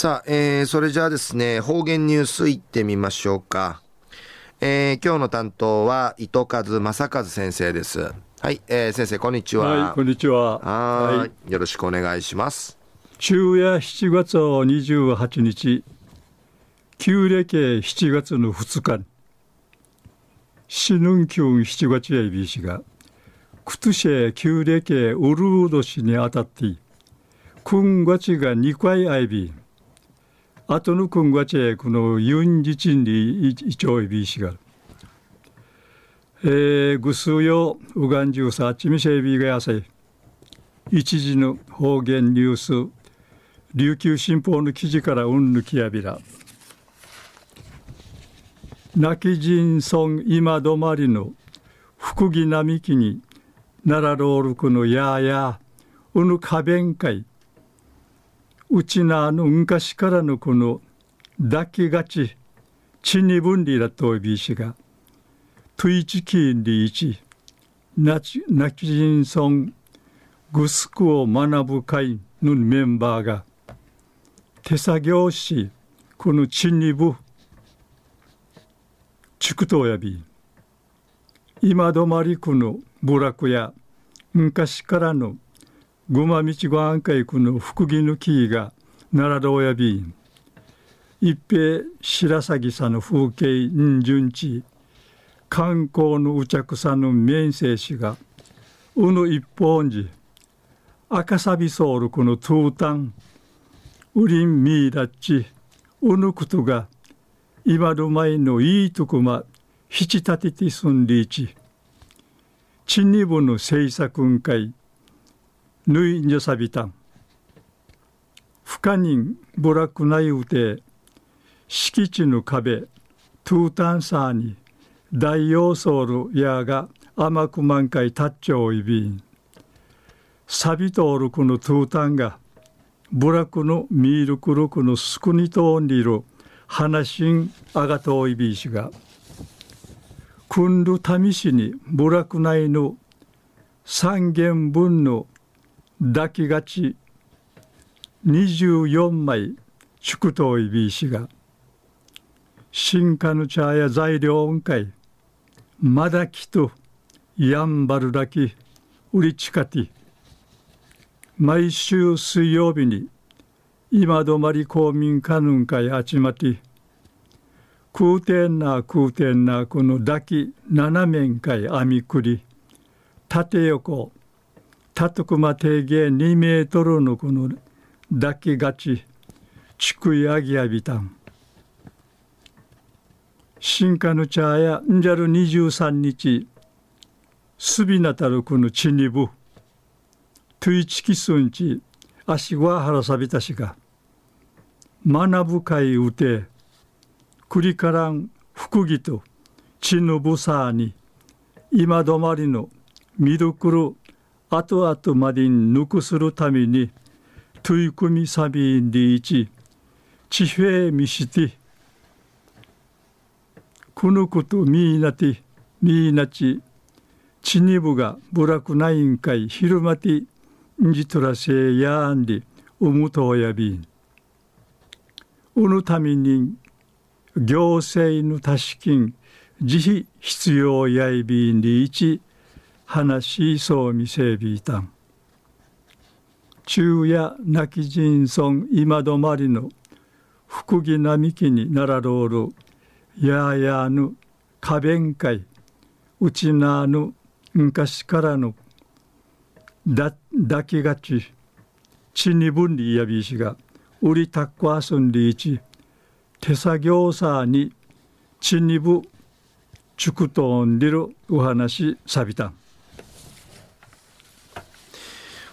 さあ、えー、それじゃあですね、方言ニュースいってみましょうか。えー、今日の担当は糸数正和先生です。はい、えー、先生こんにちは。はい、こんにちは。はい、よろしくお願いします。昼夜7月28日、旧暦7月の2日、死ぬんきゅん7月やいびしが、くとしえ旧暦うるう年にあたって、くんがちが2回あいび、あとのくんがちえこのユンジチンリイチョイビシが、えー、ぐすうようがんじゅうさちみせいびがやさい一時の方言ニュース琉球新報の記事からうんぬきやびら。泣き人村今止まりの福木並木に奈良ロールクのややうぬ花弁会。うちなの昔からのこの抱きがち血に分離だとびしがトイチキンリーチナチナキジンソングスクを学ぶ会のメンバーが手作業しこの血にぶ畜とやび。今止まりくの部落や昔からのぐまみちごあんかいくの福木の木が奈良道やびん。一平白鷺さの風景ん順地。観光のうちゃくさの面生氏が。うぬ一本寺。赤サビソールこのトゥータンウリンミーダッチ。うぬことが。今の前のいいとこま。ひちたててすんりいち。ちにぶの制作んかいぬいにゃさびたん。不可人部落ないうて、敷地の壁、トゥータンサーに、大王ソールやが甘く満開タッチョイビン。サビトールクのトゥータンが、部落のミールクルクのスクニトーンリル、話んあがといびしが、くんるたみしに部落内の三元分の抱きがち。24枚祝祷いびいしが。新化の茶や材料音階。まだきとやんばるだきうりちかて。毎週水曜日に今止まり公民館ぬんかいあちまて空天な空天なこの抱き七面かい網くり。縦横たとくま定芸2メートルのこの抱きがちちくいあぎやびたん。新化の茶やんじゃる23日すびなたるこのちにぶ。トゥイチキスンチ足ははらさびたしが。学ぶかいうてくりからん福木と血のぶさに今止まりの見どころ後々までに抜くするために取り組みサビンでいち地平見してこのことみいなてみいなちちにぶが部落ないんかい昼間てんじとらせやんでおむとやびん。おのために行政のたし金自費必要やいびんでいち話しそうみせびいたん。昼夜亡き人村今止まりの福木並木にならろうるややぬ花弁会。うちなぬ昔からの。だ抱きがち。血に分離やびしが売りたっこ遊んでいち。手作業さに血にぶちくとんでるお話さびたん。